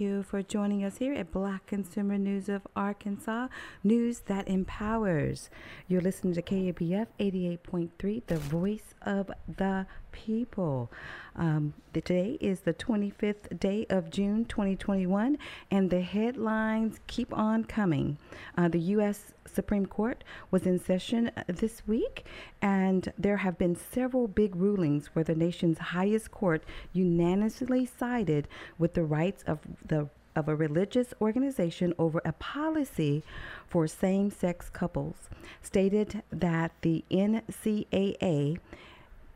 You for joining us here at Black Consumer News of Arkansas, news that empowers. You're listening to KABF 88.3, the voice of the people. Um, the, today is the 25th day of June 2021, and the headlines keep on coming. Uh, the U.S. Supreme Court was in session uh, this week, and there have been several big rulings where the nation's highest court unanimously sided with the rights of the of a religious organization over a policy for same sex couples, stated that the NCAA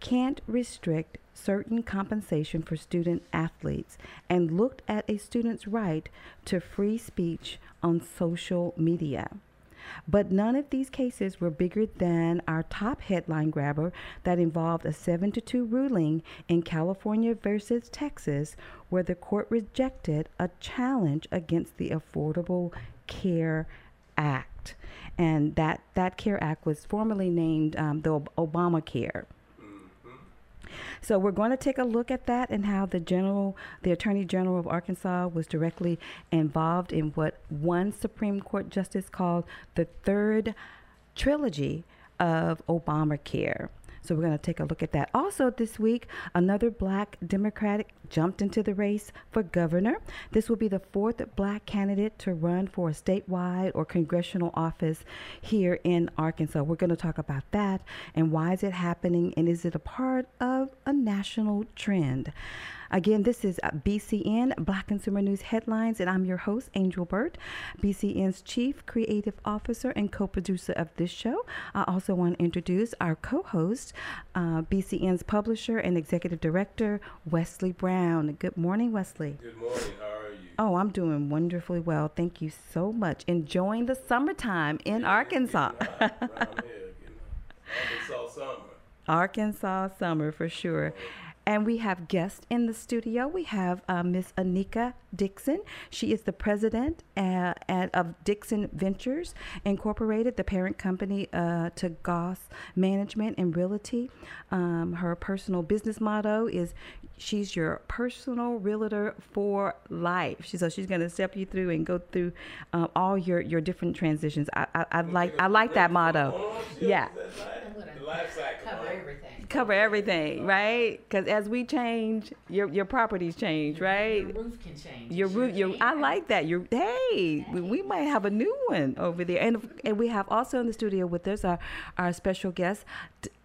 can't restrict certain compensation for student athletes and looked at a student's right to free speech on social media. But none of these cases were bigger than our top headline grabber that involved a 7 to 2 ruling in California versus Texas, where the court rejected a challenge against the Affordable Care Act. And that, that CARE Act was formerly named um, the Obamacare. So we're going to take a look at that and how the general, the Attorney General of Arkansas was directly involved in what one Supreme Court justice called the third trilogy of Obamacare. So we're going to take a look at that. Also, this week, another black Democratic jumped into the race for governor. This will be the fourth black candidate to run for a statewide or congressional office here in Arkansas. We're going to talk about that and why is it happening and is it a part of a national trend? Again, this is uh, BCN, Black Consumer News Headlines, and I'm your host, Angel Burt, BCN's Chief Creative Officer and co producer of this show. I also want to introduce our co host, uh, BCN's publisher and executive director, Wesley Brown. Good morning, Wesley. Good morning. How are you? Oh, I'm doing wonderfully well. Thank you so much. Enjoying the summertime in yeah, Arkansas. Arkansas summer. Arkansas summer for sure. And we have guests in the studio. We have uh, Miss Anika Dixon. She is the president uh, of Dixon Ventures Incorporated, the parent company uh, to Goss Management and Realty. Um, her personal business motto is she's your personal realtor for life. She, so she's going to step you through and go through uh, all your, your different transitions. I, I, I like I like that motto. Yeah. Cover everything cover everything, right? Because as we change, your your properties change, right? Your roof can change. Your roof, your I like that. Your hey, we, we, might have a new one over there, and and we have also in the studio with us our our special guest,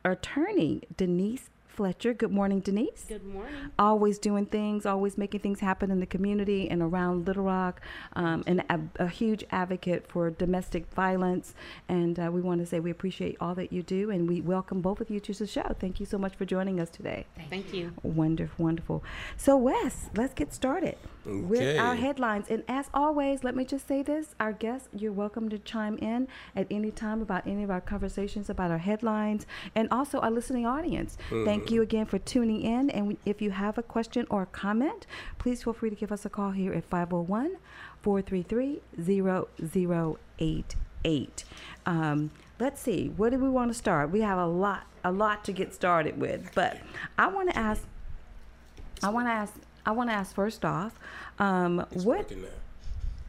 attorney Denise Fletcher. Good morning, Denise. Good morning. Always doing things, always making things happen in the community and around Little Rock, um, and a, a, huge advocate for domestic violence. And uh, we want to say we appreciate all that you do, and we welcome both of you to the show. Thank you so much for joining us today. Thank, you. Wonderful, wonderful. So, Wes, let's get started okay. with our headlines. And as always, let me just say this our guests, you're welcome to chime in at any time about any of our conversations about our headlines and also our listening audience. Mm-hmm. Thank you again for tuning in. And if you have a question or a comment, please feel free to give us a call here at 501 433 0088. Um, let's see, where do we want to start? We have a lot, a lot to get started with, but I want to ask, I want to ask, I want to ask first off, um, what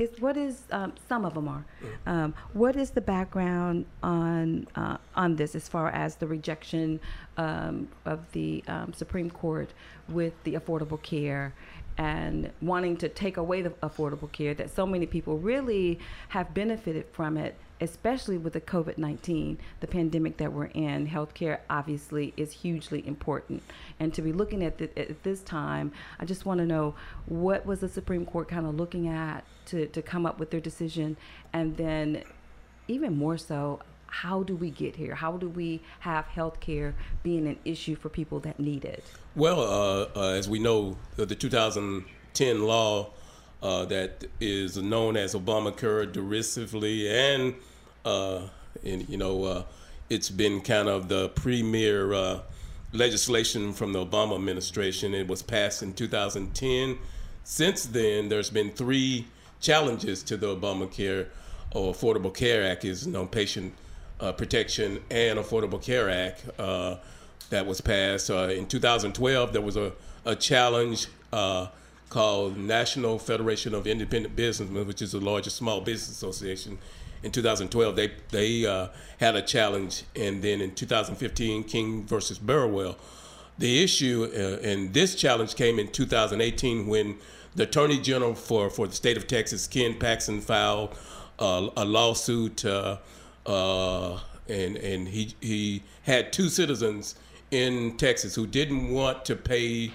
is what is um, some of them are. Mm. Um, what is the background on uh, on this as far as the rejection um, of the um, Supreme Court with the Affordable Care and wanting to take away the Affordable Care that so many people really have benefited from it especially with the COVID 19, the pandemic that we're in, healthcare obviously is hugely important. And to be looking at, the, at this time, I just want to know what was the Supreme Court kind of looking at to, to come up with their decision? And then, even more so, how do we get here? How do we have healthcare being an issue for people that need it? Well, uh, uh, as we know, the 2010 law uh, that is known as Obamacare derisively and uh, and you know, uh, it's been kind of the premier uh, legislation from the Obama administration. It was passed in 2010. Since then, there's been three challenges to the Obamacare or Affordable Care Act, is you know, patient uh, protection and Affordable Care Act uh, that was passed uh, in 2012. There was a, a challenge called National Federation of Independent Businessmen, which is the largest small business association. In 2012, they they uh, had a challenge, and then in 2015, King versus Burwell. The issue, uh, and this challenge came in 2018 when the Attorney General for, for the state of Texas, Ken Paxton, filed uh, a lawsuit, uh, uh, and and he he had two citizens in Texas who didn't want to pay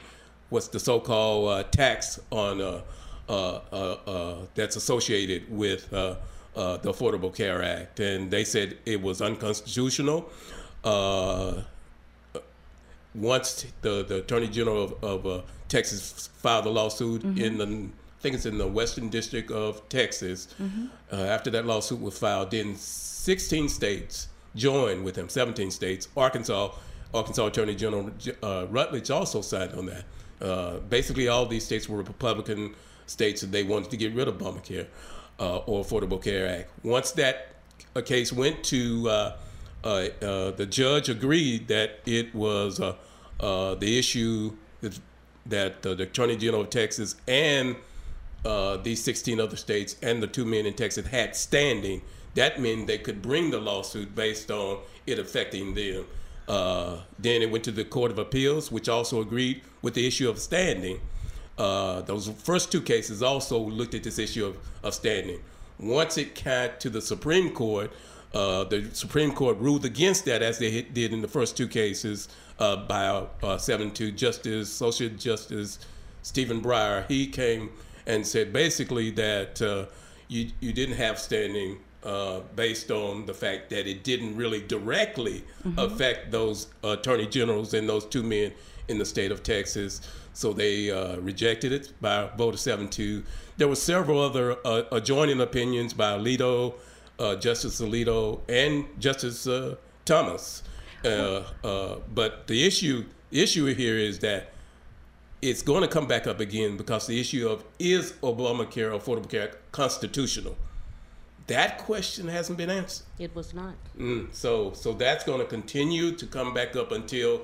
what's the so-called uh, tax on that's associated with the Affordable Care Act, and they said it was unconstitutional once the, the Attorney General of, of uh, Texas filed a lawsuit mm-hmm. in the, I think it's in the Western District of Texas. Mm-hmm. Uh, after that lawsuit was filed, then 16 states joined with him, 17 states. Arkansas, Arkansas Attorney General uh, Rutledge also signed on that. Uh, basically, all these states were Republican states, and they wanted to get rid of Obamacare uh, or Affordable Care Act. Once that a case went to uh, uh, uh, the judge agreed that it was uh, uh the issue that, that the Attorney General of Texas and these 16 other states and the two men in Texas had standing. That meant they could bring the lawsuit based on it affecting them. then it went to the Court of Appeals, which also agreed with the issue of standing. Those first two cases also looked at this issue of, of standing. Once it got to the Supreme Court, uh, the Supreme Court ruled against that, as they did in the first two cases, uh, by uh, 7 to Justice, Associate Justice Stephen Breyer. He came and said basically that uh, you, you didn't have standing uh, based on the fact that it didn't really directly mm-hmm. affect those attorney generals and those two men in the state of Texas. So they uh, rejected it by a vote of 7 2. There were several other adjoining opinions by Alito uh, Justice Alito and Justice uh, Thomas. Uh, uh, but the issue issue here is that it's going to come back up again because the issue of is Obamacare, Affordable Care, constitutional? That question hasn't been answered. It was not. Mm, so, so that's going to continue to come back up until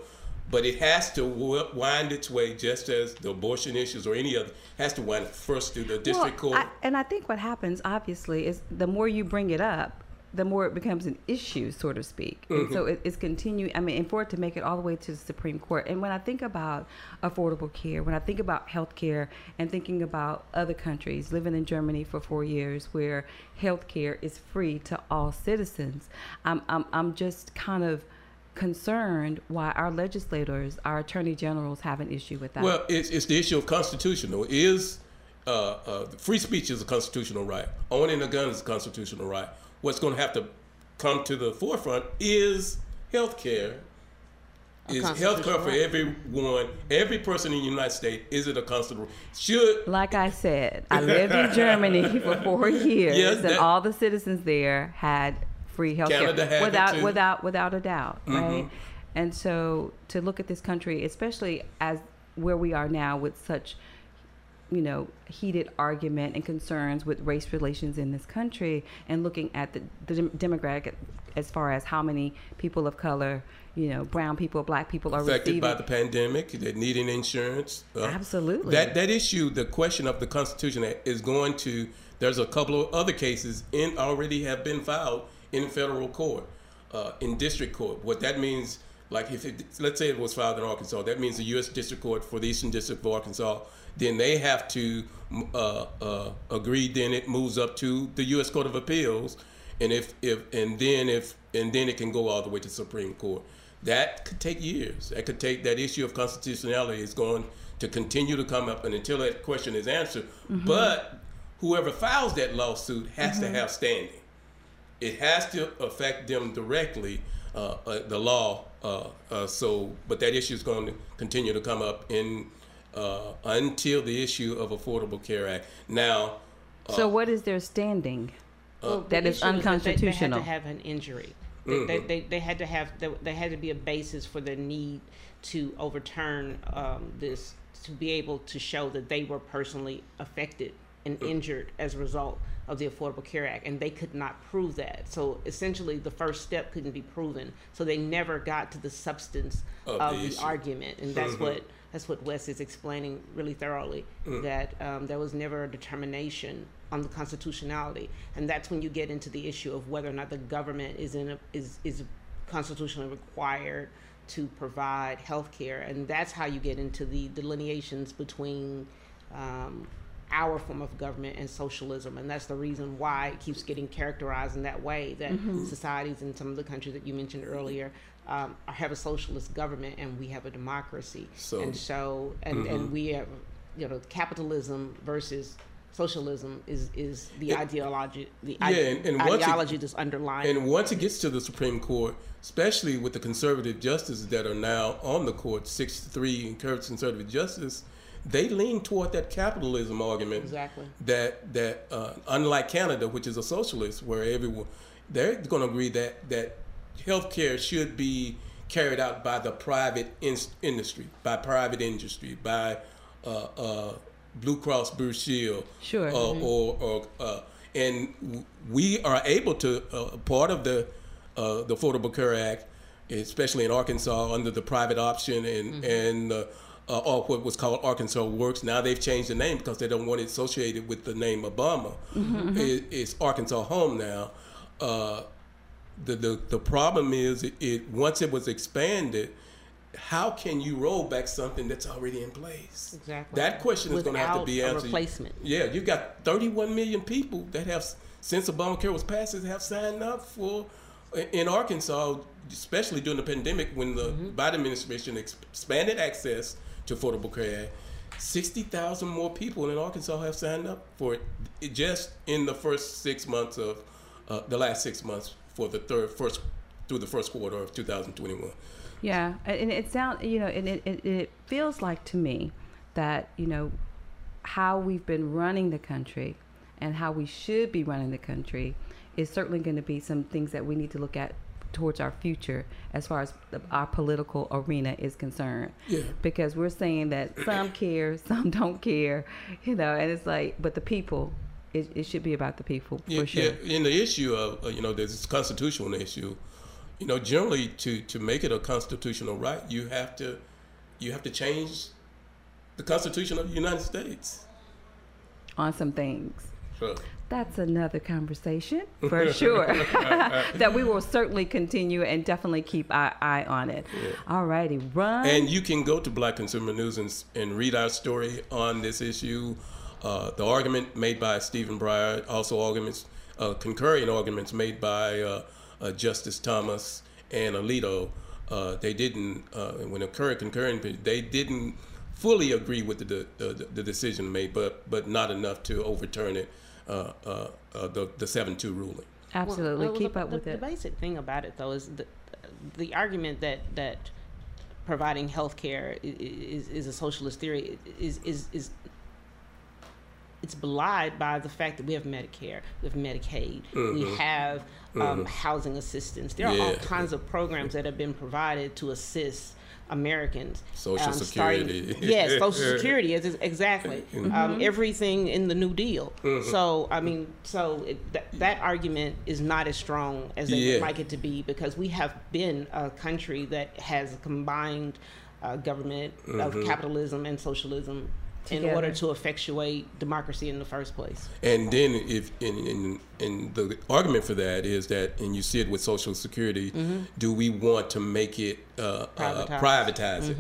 but it has to wind its way just as the abortion issues or any other has to wind first through the district well, court. I, and I think what happens, obviously, is the more you bring it up, the more it becomes an issue, so to speak. Mm-hmm. And so it, it's continuing. I mean, and for it to make it all the way to the Supreme Court. And when I think about affordable care, when I think about health care, and thinking about other countries, living in Germany for four years, where health care is free to all citizens, I'm, I'm, I'm just kind of concerned why our legislators, our attorney generals have an issue with that. Well, it's, it's the issue of constitutional. Is uh, uh, free speech is a constitutional right. Owning a gun is a constitutional right. What's going to have to come to the forefront is health care. Is health care for everyone, every person in the United States? Is it a constitutional? Should like I said, I lived in Germany for four years, yes, that, and all the citizens there had free health care without without without a doubt, mm-hmm. right? And so to look at this country, especially as where we are now with such you know heated argument and concerns with race relations in this country and looking at the, the demographic as far as how many people of color you know brown people black people are affected receiving. by the pandemic they're needing insurance uh, absolutely that that issue the question of the constitution is going to there's a couple of other cases in already have been filed in federal court, uh, in district court. What that means, like if it, let's say it was filed in Arkansas, that means the U.S. District Court for the Eastern District of Arkansas, then they have to uh, uh, agree. Then it moves up to the U.S. Court of Appeals, and if if and then if and then it can go all the way to Supreme Court. That could take years. That could take that issue of constitutionality is going to continue to come up, and until that question is answered. Mm-hmm. But whoever files that lawsuit has mm-hmm. to have standing it has to affect them directly, uh, uh, the law. Uh, uh so, but that issue is going to continue to come up in uh, until the issue of Affordable Care Act. Now, uh, so what is their standing? Well, that is unconstitutional. That they, they, had to have an injury. They, mm-hmm. they, they, they, had to have they, had to be a basis for the need to overturn um, this to be able to show that they were personally affected and Mm. injured as a result of the Affordable Care Act, and they could not prove that. So essentially, the first step couldn't be proven. So they never got to the substance Of of, the the, argument, and that's Mm-hmm. what that's what Wes is explaining really thoroughly. Mm. That um, there was never a determination on the constitutionality, and that's when you get into the issue of whether or not the government is in a, is is constitutionally required to provide health care, and that's how you get into the delineations between um, our form of government and socialism, and that's the reason why it keeps getting characterized in that way. That societies in some of the countries that you mentioned earlier um, have a socialist government, and we have a democracy, So- and so and and we have you know capitalism versus socialism is is the ideology the Yeah, and- and once it- ideology that's underlying And once it gets to the Supreme Court, especially with the conservative justices that are now on the court, six three 63 conservative justices, they lean toward that capitalism argument. Exactly. That that uh, unlike Canada, which is a socialist, where everyone they're going to agree that that healthcare should be carried out by the private in- industry, by private industry, by uh, uh, Blue Cross Blue Shield, Sure. uh, Mhm. or, or uh, and we are able to uh, part of the uh, the Affordable Care Act, especially in Arkansas, under the private option and and uh, uh, or what was called Arkansas Works. Now they've changed the name because they don't want it associated with the name Obama. It, it's Arkansas Home now. The, the the problem is it, it once it was expanded. How can you roll back something that's already in place? Exactly. That question is going to have to Without be a answered. replacement. Yeah, you've got 31 million people that have, since Obamacare was passed, have signed up for in Arkansas, especially during the pandemic when the Mm-hmm. Biden administration expanded access to Affordable Care Act. 60,000 more people in Arkansas have signed up for it, it just in the first six months of uh, the last six months for the third first through the first quarter of 2021. Yeah, and it sounds, you know, and it, it, it feels like to me that, you know, how we've been running the country and how we should be running the country is certainly going to be some things that we need to look at towards our future as far as the, our political arena is concerned. Yeah. Because we're saying that some care, some don't care, you know, and it's like, but the people, it, it should be about the people for Yeah, sure. yeah. In the issue of uh, you know, there's this constitutional issue. You know, generally to to make it a constitutional right, you have to you have to change the Constitution of the United States. On some things. So, That's another conversation for sure that we will certainly continue and definitely keep our eye on it. All righty, run. and you can go to Black Consumer News and, and read our story on this issue. Uh, the argument made by Stephen Breyer, also arguments, uh, concurring arguments made by uh, uh, Justice Thomas and Alito. Uh, they didn't, uh, when occurred concurring, they didn't fully agree with the, the, the decision made, but but not enough to overturn it, uh, uh, uh, the the seven two ruling. Absolutely, Well, keep the, up with the, it. The basic thing about it, though, is the, the argument that that providing health care is, is a socialist theory is is is it's belied by the fact that we have Medicare, we have Medicaid, we have um, housing assistance. There are all Mm-hmm. Kinds of programs that have been provided to assist Americans. Social um, starting- Security. yes, Social Security is exactly Mm-hmm. um, everything in the New Deal. So I mean, so it, th- that argument is not as strong as they Yeah. would like it to be because we have been a country that has combined uh, government of capitalism and socialism in order to effectuate democracy in the first place. And then, if in, in in the argument for that is that, and you see it with Social Security, do we want to make it uh, uh, Privatized. privatize it?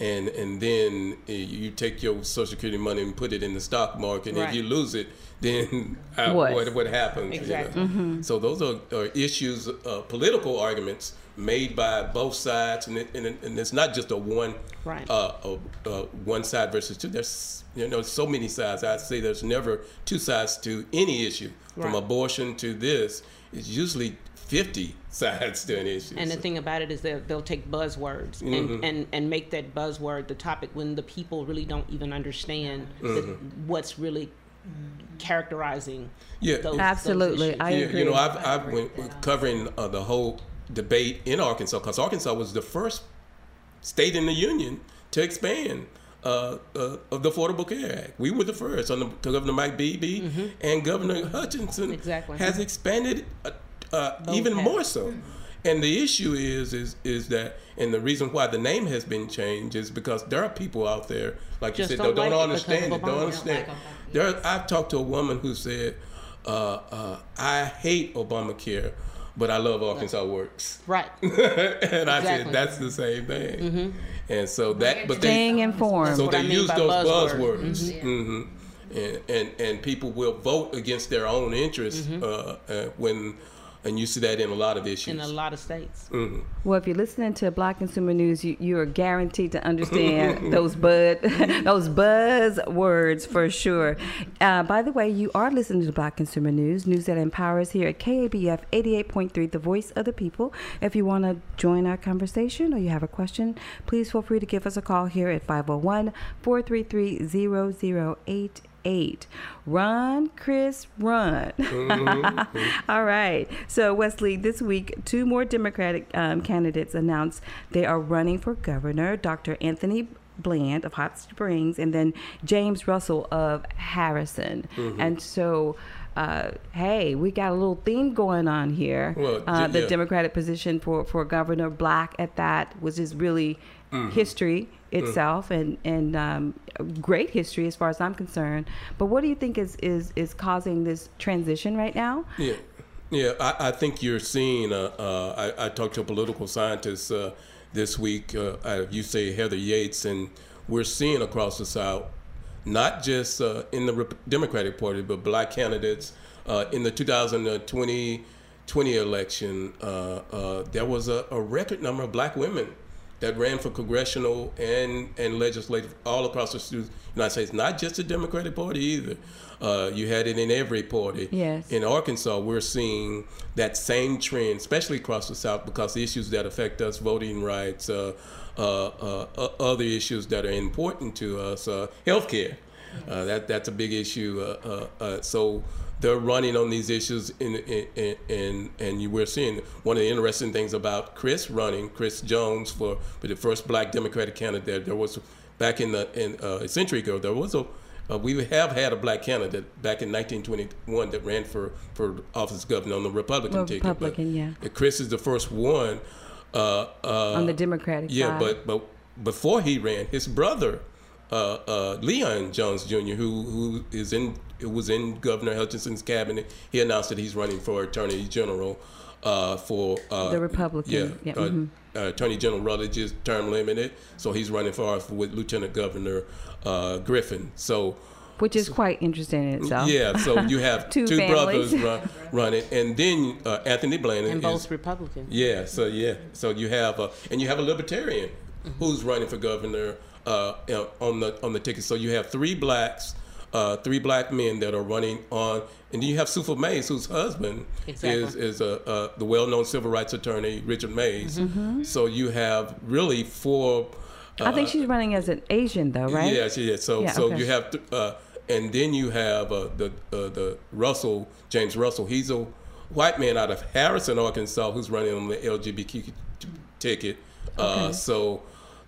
And and then uh, you take your Social Security money and put it in the stock market. And Right. If you lose it, then uh, What? what what happens? you know? Exactly. So those are, are issues, uh, political arguments made by both sides, and, it, and, it, and it's not just a one, Right. uh, uh, uh, one side versus two. There's you know so many sides. I'd say there's never two sides to any issue, from abortion to this. It's usually fifty sides to an issue. And the thing about it is that they'll take buzzwords Mm-hmm. and, and, and make that buzzword the topic when the people really don't even understand Mm-hmm. what's really characterizing Yeah. those, Absolutely, those I issues. you, agree. you know, I've, I I've been covering uh, the whole debate in Arkansas because Arkansas was the first state in the union to expand uh, uh, of the Affordable Care Act. We were the first under Governor Mike Beebe Mm-hmm. and Governor Hutchinson Exactly. has expanded uh, uh, even have. more so. And the issue is is is that, and the reason why the name has been changed is because there are people out there, like Just you said, don't don't, don't like because understand it, Obama. don't Don't understand. like there. I've talked to a woman who said, uh, uh, "I hate Obamacare, but I love Arkansas Works." Right. and I Exactly. said that's the same thing. And so that, but they, Staying informed. so they I mean use those buzzwords. buzzwords, hmm and, and and people will vote against their own interests uh, uh, when, and you see that in a lot of issues. In a lot of states. Well, if you're listening to Black Consumer News, you, you are guaranteed to understand those bud those buzz words for sure. Uh, by the way, you are listening to Black Consumer News, news that empowers here at KABF 88.3, the voice of the people. If you want to join our conversation or you have a question, please feel free to give us a call here at 501 433 0088. Run, Chris, run. All right. So, Wesley, this week, two more Democratic um, candidates announced they are running for governor Dr. Anthony Bland of Hot Springs and then James Russell of Harrison. And so, uh, hey, we got a little theme going on here. Well, uh, the yeah. Democratic position for, for governor, black at that, was just really history itself and, and um, great history as far as I'm concerned. But what do you think is, is, is causing this transition right now? Yeah, yeah. I, I think you're seeing. Uh, uh, I, I talked to a political scientist uh, this week. Uh, you say Heather Yates, and we're seeing across the South, not just uh, in the Rep- Democratic Party, but black candidates. Uh, in the 2020 20 election, uh, uh, there was a, a record number of black women that ran for congressional and, and legislative all across the United States, not just the Democratic Party either. Uh, you had it in every party. Yes. In Arkansas, we're seeing that same trend, especially across the South, because the issues that affect us, voting rights, uh, uh, uh, other issues that are important to us, uh, healthcare. Uh, that that's a big issue. Uh, uh, uh, so they're running on these issues, in, in, and you we're seeing one of the interesting things about Chris running, Chris Jones for, for the first Black Democratic candidate. There was back in the in uh, a century ago. There was a uh, we have had a black candidate back in 1921 that ran for, for office of governor on the Republican ticket. Republican, yeah. Chris is the first one. Uh, uh, on the Democratic yeah, side. but but before he ran, his brother, uh, uh, Leon Jones Jr., who who is in who was in Governor Hutchinson's cabinet, he announced that he's running for Attorney General uh, for uh, The Republican, Yeah, yeah, uh, mhm. uh, Attorney General Rutledge is term limited, so he's running for with Lieutenant Governor uh, Griffin. So. which is quite interesting in itself. Yeah, so you have Two two, brothers run, running, and then uh, Anthony Bland And is, both Republicans. yeah, so yeah, so you have a and you have a libertarian who's running for governor uh, on the on the ticket. So you have three blacks, uh, three black men that are running on, and then you have Supha Mays, whose husband Exactly. is is a, uh, the well-known civil rights attorney Richard Mays. So you have really four. I think uh, she's running as an Asian, though, right? Yes, yes. So, Yeah, so okay. you have, th- uh, and then you have uh, the uh, the Russell James Russell. He's a white man out of Harrison, Arkansas, who's running on the LGBTQ ticket. Uh, so,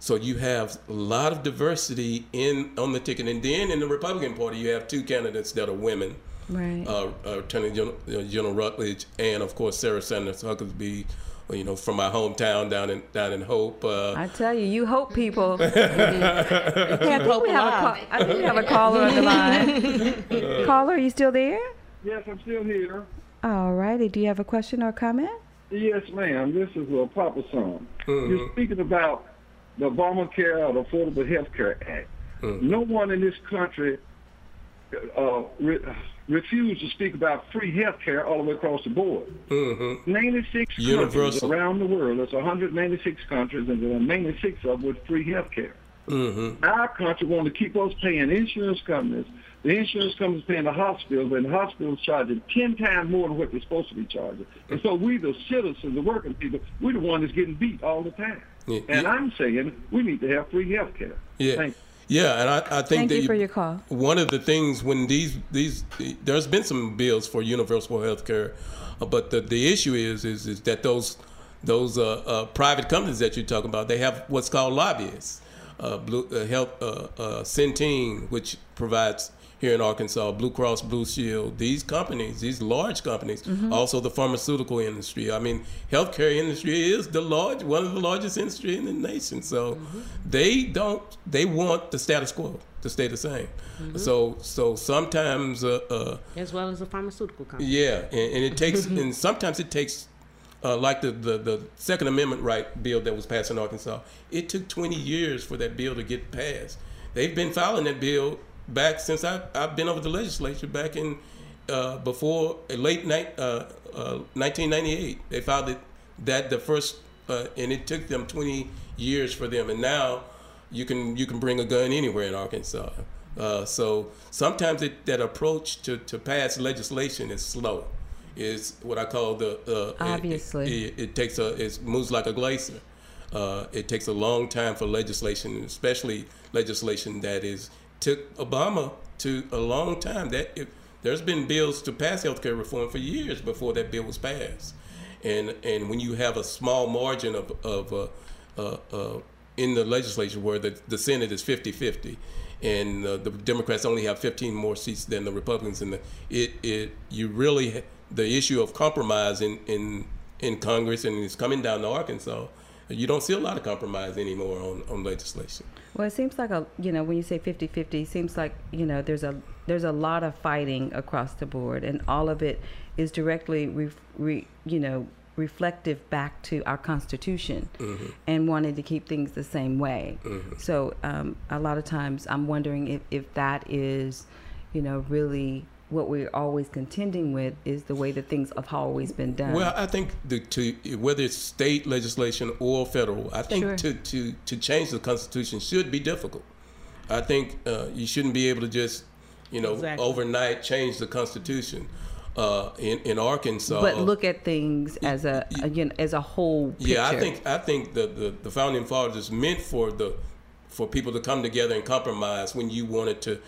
so you have a lot of diversity in on the ticket, and then in the Republican Party, you have two candidates that are women. Right. Uh, uh, Attorney General, uh, General Rutledge, and of course Sarah Sanders Huckabee, you know, from my hometown down in down in Hope. Uh, I tell you, you hope people. hey, I think Hope we have a call. I think we have a caller on the line. caller, are you still there? Yes, I'm still here. All righty. Do you have a question or comment? Yes, ma'am. This is uh, Papa Son. Mhm. You're speaking about the Obamacare or the Affordable Health Care Act. No one in this country uh, re- refused to speak about free health care all the way across the board. mhm. 96 countries around the world. There's 196 countries, and there are 96 of them with free health care. Mm-hmm. Our country want to keep us paying insurance companies. The insurance companies paying the hospitals, and the hospitals charging ten times more than what they're supposed to be charging. And so we, the citizens, the working people, we're the one that's getting beat all the time. Yeah, and yeah. I'm saying we need to have free health care. Yeah, Thank yeah, and I, I think Thank that you for your call. one of the things when these these there's been some bills for universal health care, uh, but the, the issue is is is that those those uh, uh, private companies that you're talking about they have what's called lobbyists. uh, Blue uh, Health uh, uh, Centene, which provides here in Arkansas, Blue Cross Blue Shield, these companies, these large companies, also the pharmaceutical industry. I mean, healthcare industry is the large, one of the largest industry in the nation. So they don't, they want the status quo to stay the same. So, so sometimes, uh, uh, as well as the pharmaceutical company. yeah, and, and it takes, and sometimes it takes, uh, like the, the the Second Amendment right bill that was passed in Arkansas. It took 20 years for that bill to get passed. They've been filing that bill back since I, I've been over the legislature back in uh, before uh, late night uh, uh, 1998. They filed it that the first, uh, and it took them 20 years for them. And now you can you can bring a gun anywhere in Arkansas. Uh, so sometimes it, that approach to, to pass legislation is slow. Is what I call the uh, it- Obviously. it, it takes a it moves like a glacier. Uh, it takes a long time for legislation, especially legislation that is took Obama to a long time. That if, there's been bills to pass health care reform for years before that bill was passed, and and when you have a small margin of of uh, uh, uh, in the legislature where the, the Senate is 50-50 and uh, the Democrats only have 15 more seats than the Republicans in the it it you really the issue of compromise in in in Congress and it's coming down to Arkansas you don't see a lot of compromise anymore on, on legislation. Well, it seems like a you know when you say 50-50, it seems like you know there's a there's a lot of fighting across the board, and all of it is directly re, re, you know reflective back to our Constitution and wanting to keep things the same way. So um, a lot of times I'm wondering if if that is you know really what we're always contending with is the way that things have always been done. Well, I think the, to whether it's state legislation or federal, I think Sure. to, to, to change the Constitution should be difficult. I think uh, you shouldn't be able to just, you know, Exactly. overnight change the Constitution. Uh, in in Arkansas, but look at things as a again as a whole picture. yeah, I think I think the, the, the founding fathers meant for the for people to come together and compromise when you wanted to.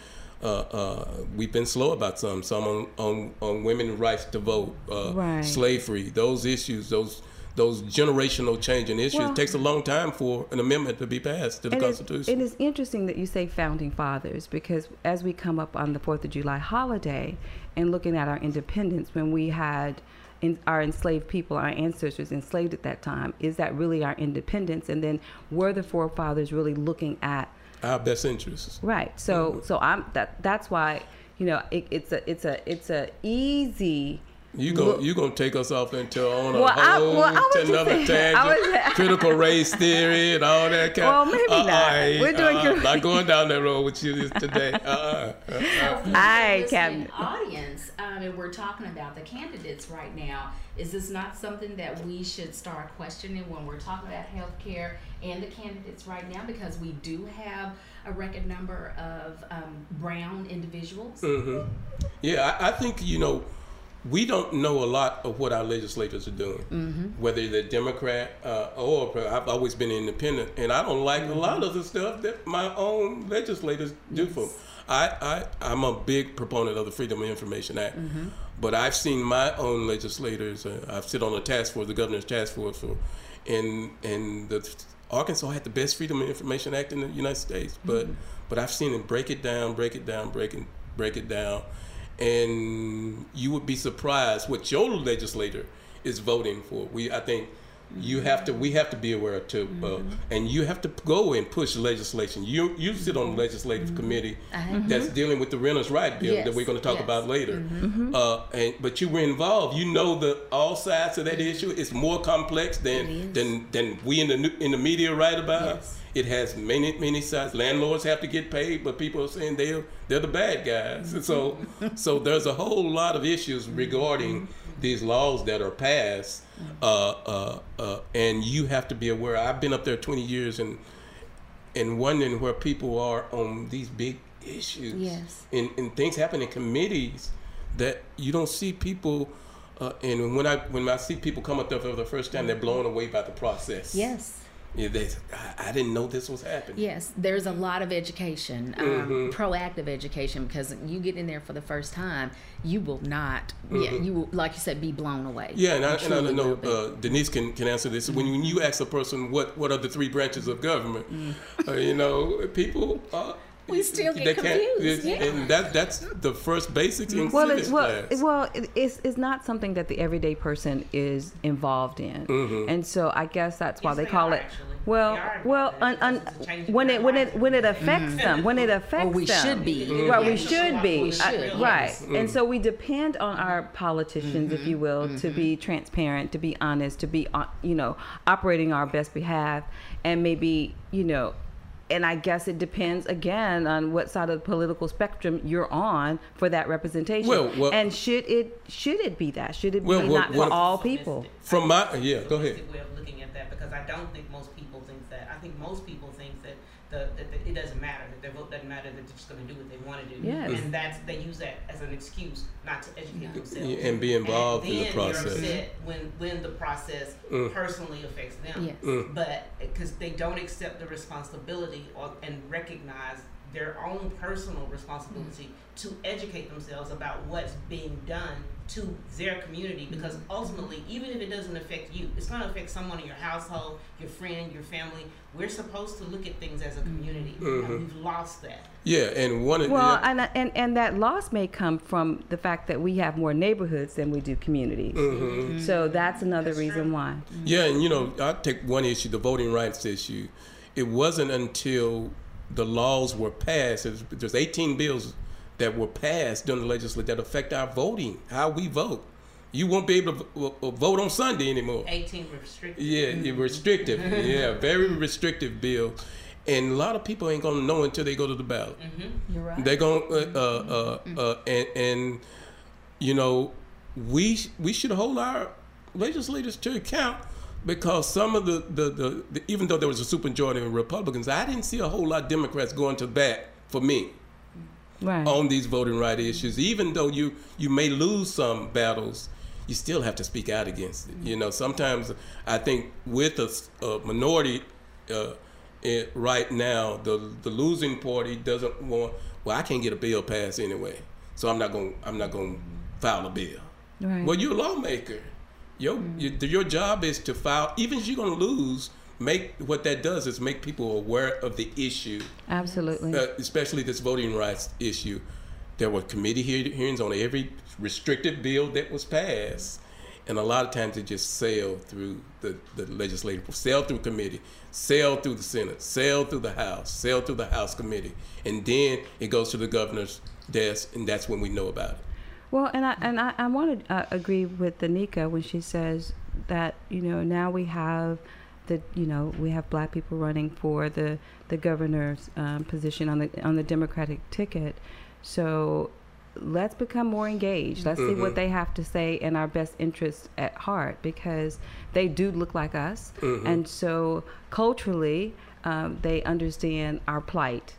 Uh, uh, we've been slow about some, some on, on, on women's rights to vote, uh, Right. slavery, those issues, those those generational changing issues. Well- it takes a long time for an amendment to be passed to the And it's- Constitution. it is interesting that you say founding fathers because as we come up on the Fourth of July holiday and looking at our independence, when we had in, our enslaved people, our ancestors enslaved at that time, is that really our independence? And then were the forefathers really looking at Our best interests. right? So Mm-hmm. so I'm that that's why you know it, it's a it's a it's a easy. You go, Look- you gonna take us off into on a Well, I- whole well, I was to another saying- I tangent, was- critical race theory and all that kind. Well, maybe uh, not. I- We're doing uh, good. Not going down that road with you this today. Uh, uh, uh, uh. Captain. Audience, um, and we're talking about the candidates right now. Is this not something that we should start questioning when we're talking about healthcare and the candidates right now? Because we do have a record number of um, brown individuals. hmm Yeah, I, I think you know we don't know a lot of what our legislators are doing, Mm-hmm. whether they're Democrat uh, or I've always been independent, and I don't like a lot of the stuff that my own legislators do for. Me. I, I I'm a big proponent of the Freedom of Information Act, but I've seen my own legislators. Uh, I've sit on the task force, the governor's task force, for, and and the Arkansas had the best Freedom of Information Act in the United States, but mm-hmm. but I've seen them break it down, break it down, break it break it down, and you would be surprised what your legislator is voting for. We I think you have to we have to be aware of too, uh, and you have to go and push legislation. You you sit on the legislative committee mm-hmm. that's dealing with the renters' right bill that we're going to talk yes. about later. Mm-hmm. Uh, and but you were involved. You know the all sides of that issue. It's more complex than than than we in the new- in the media write about. Yes. It has many many sides. Landlords have to get paid, but people are saying they're they're the bad guys. And so so there's a whole lot of issues regarding these laws that are passed, uh, uh, uh, and you have to be aware. I've been up there 20 years and and wondering where people are on these big issues. Yes. And, and things happen in committees that you don't see people. Uh, and when I when I see people come up there for the first time, they're blown away by the process. Yes. Yeah, they, I, I didn't know this was happening. Yes, there's a lot of education, um, Mm-hmm. proactive education, because you get in there for the first time, you will not, yeah, you will, like you said, be blown away. Mm-hmm. Yeah, and I, You and I truly know uh, Denise can, can answer this. When, when you ask a person what, what are the three branches of government, uh, you know, people uh, We still get they can't- confused, yeah. and that that's the first basics in well, civics well, class. well, it's it's not something that the everyday person is involved in, Mm-hmm. and so I guess that's why Yes, they they call are, it. actually. Well, well, un, un, because it's changing when it when it when it affects them, when it affects we them, should be. Right, we should be. We should, Uh, yes. right. And so we depend on our politicians, if you will, to be transparent, to be honest, to be, uh, you know, operating our best behalf, and maybe, you know, and I guess it depends again on what side of the political spectrum you're on for that representation. Well, well- and should it should it be that? Should it be Well, well, not well- for all people? From my yeah, go ahead. way of looking at that because I don't think most people think that. I think most people think that the that, that it doesn't matter that their vote doesn't matter that they're just going to do what they want to do. Yes. And that's they use that as an excuse not to educate themselves and be involved in the then process. You're upset when when the process Mm. personally affects them. Yes. Mm. But because they don't accept the responsibility or and recognize their own personal responsibility mm-hmm. to educate themselves about what's being done to their community because mm-hmm. ultimately even if it doesn't affect you it's going to affect someone in your household your friend your family we're supposed to look at things as a community mm-hmm. and we've lost that Yeah, and one of Well, yeah, and, and and that loss may come from the fact that we have more neighborhoods than we do communities. Mm-hmm. So that's another That's reason true. why. Yeah, and you know, I'll take one issue, the voting rights issue. It wasn't until the laws were passed, there's, there's 18 bills that were passed during the legislature that affect our voting, how we vote. You won't be able to v- v- vote on Sunday anymore. 18 restricted Yeah, restrictive. yeah, very restrictive bill. And a lot of people ain't gonna know until they go to the ballot. You're right. They're gonna uh, uh, uh, uh, and and you know we we should hold our legislators to account because some of the, the, the, the even though there was a supermajority of Republicans, I didn't see a whole lot of Democrats going to bat for me Right. on these voting right issues. Even though you you may lose some battles, you still have to speak out against it. You know, sometimes I think with a minority uh, it, right now, the the losing party doesn't want. Well, I can't get a bill passed anyway, so I'm not going. I'm not going to file a bill. Right. Well, you're a lawmaker. Your your, your job is to file. Even if you're going to lose, make what that does is make people aware of the issue Absolutely. uh, especially this voting rights issue. There were committee hear- hearings on every restrictive bill that was passed, and a lot of times it just sailed through the, the legislative, sailed through committee, sailed through the Senate, sailed through the House, sailed through the House committee, and then it goes to the governor's desk, and that's when we know about it. Well, and I and I, I want to uh, agree with Danica when she says that you know now we have the you know we have black people running for the the governor's um, position on the on the Democratic ticket, so let's become more engaged. Let's see what they have to say in our best interest at heart because they do look like us, and so culturally. Um, they understand our plight,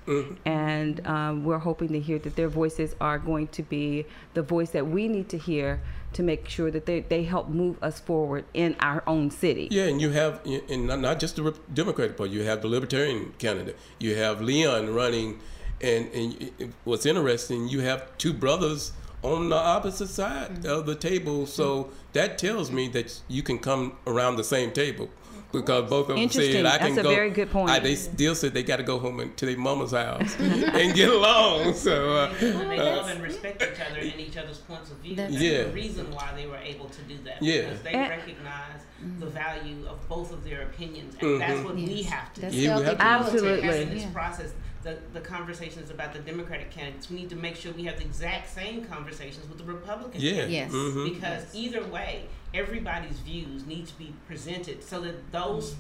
and um, we're hoping to hear that their voices are going to be the voice that we need to hear to make sure that they, they help move us forward in our own city. Yeah, and you have, and not- not just the Democratic Party, you have the Libertarian candidate. You have Leon running, and, and what's interesting, you have two brothers on the opposite side of the table. So that tells me that you can come around the same table. Because both of them Interesting. said I can That's a go. very good point. I, they still said they got to go home and, to their mama's house and get along. So uh, they love and respect each other and each other's points of view. That's- That's Yeah. the reason why they were able to do that. Yeah. Because they And- recognize the value of both of their opinions. And that's what we have to That's do. Yeah, we healthy have Absolutely. As in this Yeah. process, the, the conversations about the Democratic candidates, we need to make sure we have the exact same conversations with the Republican yeah, candidates. Yes. mhm. Because either way, everybody's views need to be presented so that those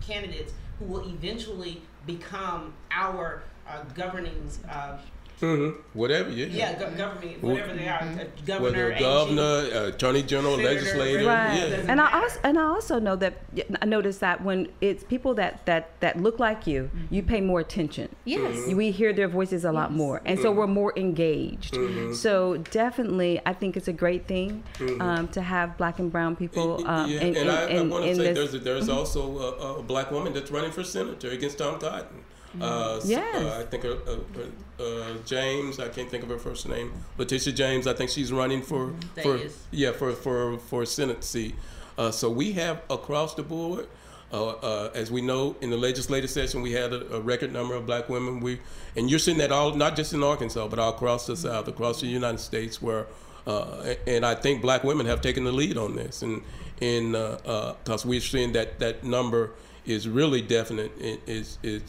candidates who will eventually become our uh, governing uh, Mm-hmm. Whatever, yeah. Yeah, go- government, whatever they are, uh, Whether governor, a governor, uh, attorney general, Senator, legislator, Right. yeah. And I also and I also know that I noticed that when it's people that that that look like you, you pay more attention. Yes. We hear their voices a lot more, and so we're more engaged. So definitely, I think it's a great thing um, to have black and brown people um, yeah, in, and I, in, I in, want to say this. there's, there's also a, a black woman that's running for senator against Tom Cotton. Uh, Yes. uh, I think uh, uh, uh, James, I can't think of her first name, Letitia James. I think she's running for That for is. yeah for for for a Senate seat. Uh, so we have across the board. Uh, uh, as we know, in the legislative session, we had a, a record number of black women. We and you're seeing that all not just in Arkansas, but all across the South, across the United States, where uh, and I think black women have taken the lead on this, and in because we're seeing that that number is really definite. It is is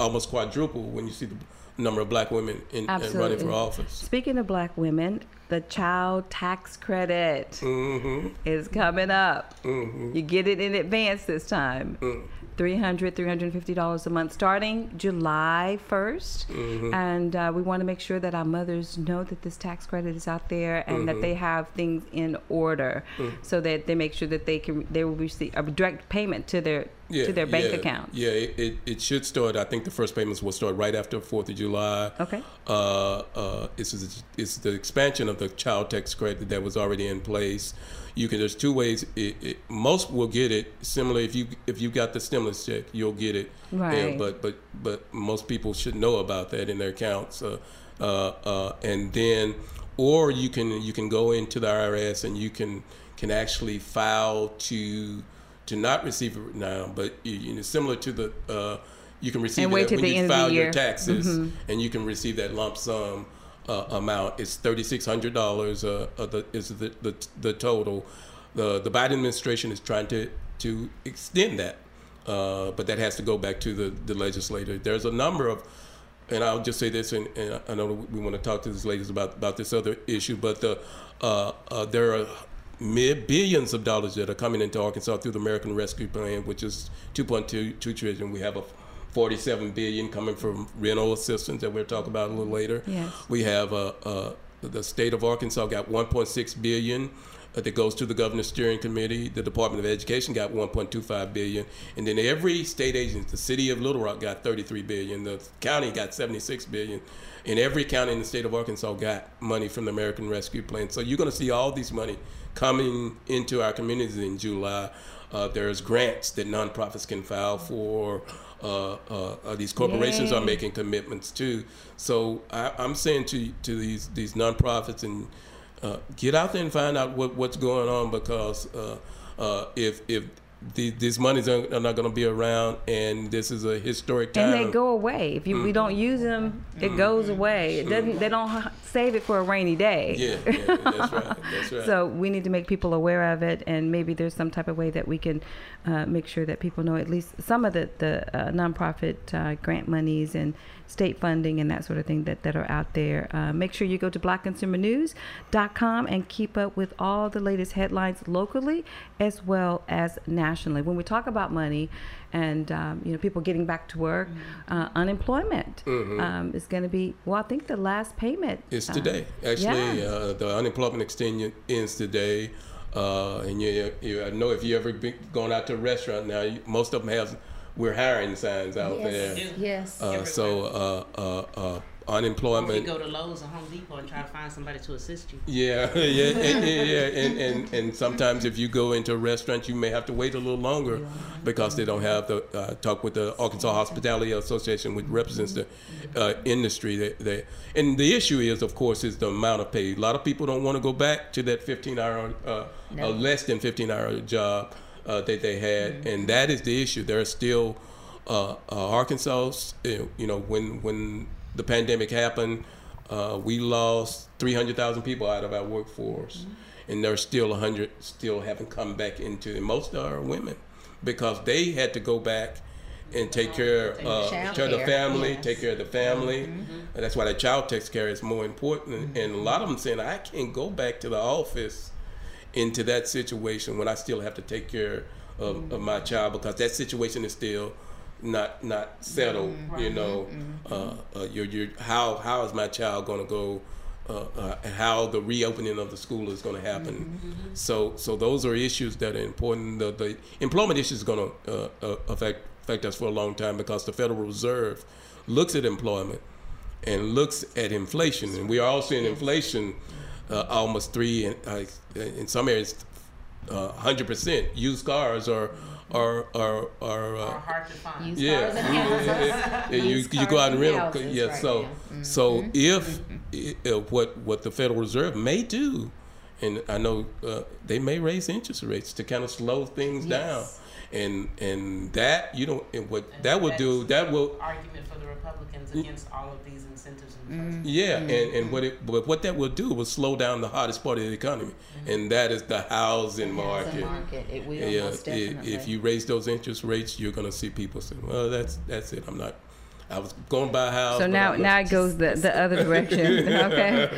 almost quadruple when you see the number of black women in, in running for office. Speaking of black women, the child tax credit hmm is coming up. Mm-hmm. You get it in advance this time. Mm. 300 $350 a month starting July 1st. Mm-hmm. And uh, we want to make sure that our mothers know that this tax credit is out there and that Mm-hmm. they have things in order Mm. so that they make sure that they can they will receive a direct payment to their to their bank yeah, account. Yeah, it, it, it should start. I think the first payments will start right after Fourth of July. Okay. Uh, uh, it's, it's the expansion of the child tax credit that was already in place. You can. There's two ways. It, it, most will get it. Similar, if you if you got the stimulus check, you'll get it. Right. Yeah, but but but most people should know about that in their accounts. Uh, uh, uh, and then, or you can you can go into the IRS and you can can actually file to to not receive it now, but you, know, similar to the uh, you can receive And wait it when you end of the file your year. Mm-hmm. taxes, and you can receive that lump sum uh, amount. It's thirty six hundred dollars. Uh, uh, the, is the, the the total. The the Biden administration is trying to to extend that, uh, but that has to go back to the the legislator. There's a number of and I'll just say this, and, and I know we want to talk to these ladies about, about this other issue, but the, uh, uh, there are mid billions of dollars that are coming into Arkansas through the American Rescue Plan, which is 2.2 two trillion. We have a 47 billion coming from rental assistance that we'll talk about a little later. Yes. We have uh, uh, the state of Arkansas got 1.6 billion uh, that goes to the governor's steering committee. The Department of Education got 1.25 billion, and then every state agency, the city of Little Rock got 33 billion, the county got 76 billion, and every county in the state of Arkansas got money from the American Rescue Plan. So you're going to see all these money coming into our communities in July. Uh, there's grants that nonprofits can file for. Uh, uh, uh, these corporations are making commitments too. So I, I'm saying to to these these nonprofits and uh, get out there and find out what, what's going on because uh, uh, if if the, these monies are, are not going to be around and this is a historic time. And they go away. If you we don't use them, it goes away. It doesn't. They don't save it for a rainy day. Yeah, yeah, that's right. That's right. So we need to make people aware of it, and maybe there's some type of way that we can uh, make sure that people know at least some of the the uh, nonprofit uh, grant monies and state funding and that sort of thing that, that are out there. Uh, make sure you go to blackconsumernews.com and keep up with all the latest headlines locally as well as nationally. When we talk about money and um, you know people getting back to work, uh, unemployment um, is going to be well. I think the last payment is uh, today. Actually, yes. uh, the unemployment extension ends today. Uh, and you, you, I know if you ever been going out to a restaurant now, you, most of them have "We're hiring" signs out there. Yes. Yes. Uh, so uh, uh, uh, Or you go to Lowe's or Home Depot and try to find somebody to assist you. Yeah, yeah, and, and- yeah, and, and and sometimes if you go into a restaurant, you may have to wait a little longer because they don't have the uh, talk with the Arkansas Hospitality Association, which represents the uh, industry. They, they, and the issue is, of course, is the amount of pay. A lot of people don't want to go back to that 15 hour, uh, No. uh, less than 15 hour job uh, that they had, and that is the issue. There are still uh, uh, Arkansas, you know, when when the pandemic happened, uh, we lost 300,000 people out of our workforce, and there's still 100 still haven't come back into, and most are women, because they had to go back and take care uh, care of the family, yes. take care of the family. And that's why the child tax care is more important. And a lot of them saying, I can't go back to the office into that situation when I still have to take care of, of my child because that situation is still not not settled. You know, uh, uh, your your how how is my child going to go? Uh, uh, how the reopening of the school is going to happen. So, so those are issues that are important. The, the employment issue is going to uh, uh, affect affect us for a long time because the Federal Reserve looks at employment and looks at inflation, and we are all seeing inflation uh, almost three, and uh, in some areas, hundred percent. Used cars are are are are. Uh, Are hard to find. Used yeah, cars and houses. yeah, you, Used you go out and and rent. houses Yeah, right so. Mm-hmm. so if uh, what what the Federal Reserve may do, and I know uh, they may raise interest rates to kind of slow things down, Yes. And and that you know and what And that will do that will Argument for the Republicans mm. against all of these incentives in the first Mm-hmm. yeah, mm. and, and what it but what that will do will slow down the hottest part of the economy, mm-hmm. and that is the housing Housing market. market. It will Yeah, most i- definitely. if you raise those interest rates, you're going to see people say, "Well, that's that's it. I'm not. I was going a house." So now, now it goes the, the other direction. Okay,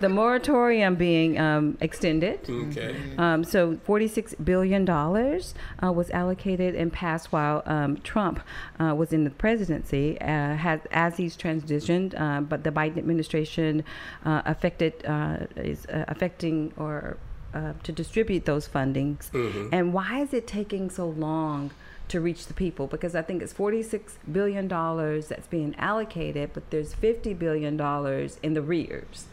the moratorium being um, extended. Okay. Um, so forty-six billion dollars uh, was allocated and passed while um, Trump uh, was in the presidency. Uh, has as he's transitioned, uh, but the Biden administration uh, affected uh, is uh, affecting or uh, to distribute those fundings. And why is it taking so long? To reach the people, because I think it's forty-six billion dollars that's being allocated, but there's fifty billion dollars in the rears.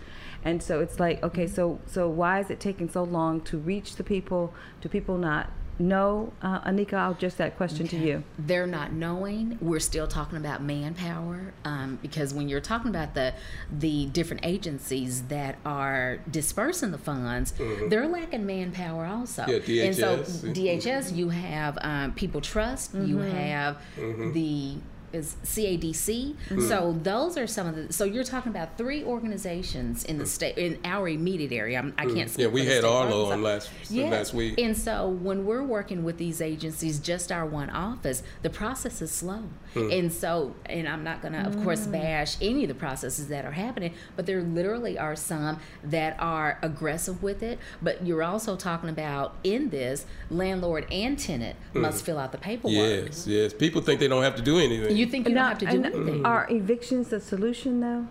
And so it's like, okay, so so why is it taking so long to reach the people? Do people not know? Uh, Anika, I'll just that question to you. they're not knowing. We're still talking about manpower um, because when you're talking about the the different agencies that are dispersing the funds, they're lacking manpower also. Mm-hmm. Yeah, And so DHS. DHS, you have um, People Trust, you have Mm-hmm. the is CADC. So those are some of the. So you're talking about three organizations in the state in our immediate area. I'm, I can't. Speak Mm. Yeah, we had Arlo on last Yes. last week. And so when we're working with these agencies, just our one office, the process is slow. Hmm. And so, and I'm not going to, of course, bash any of the processes that are happening, but there literally are some that are aggressive with it. But you're also talking about in this, landlord and tenant must fill out the paperwork. Yes, yes. People think they don't have to do anything. You think you don't have to do anything? Are evictions the solution though?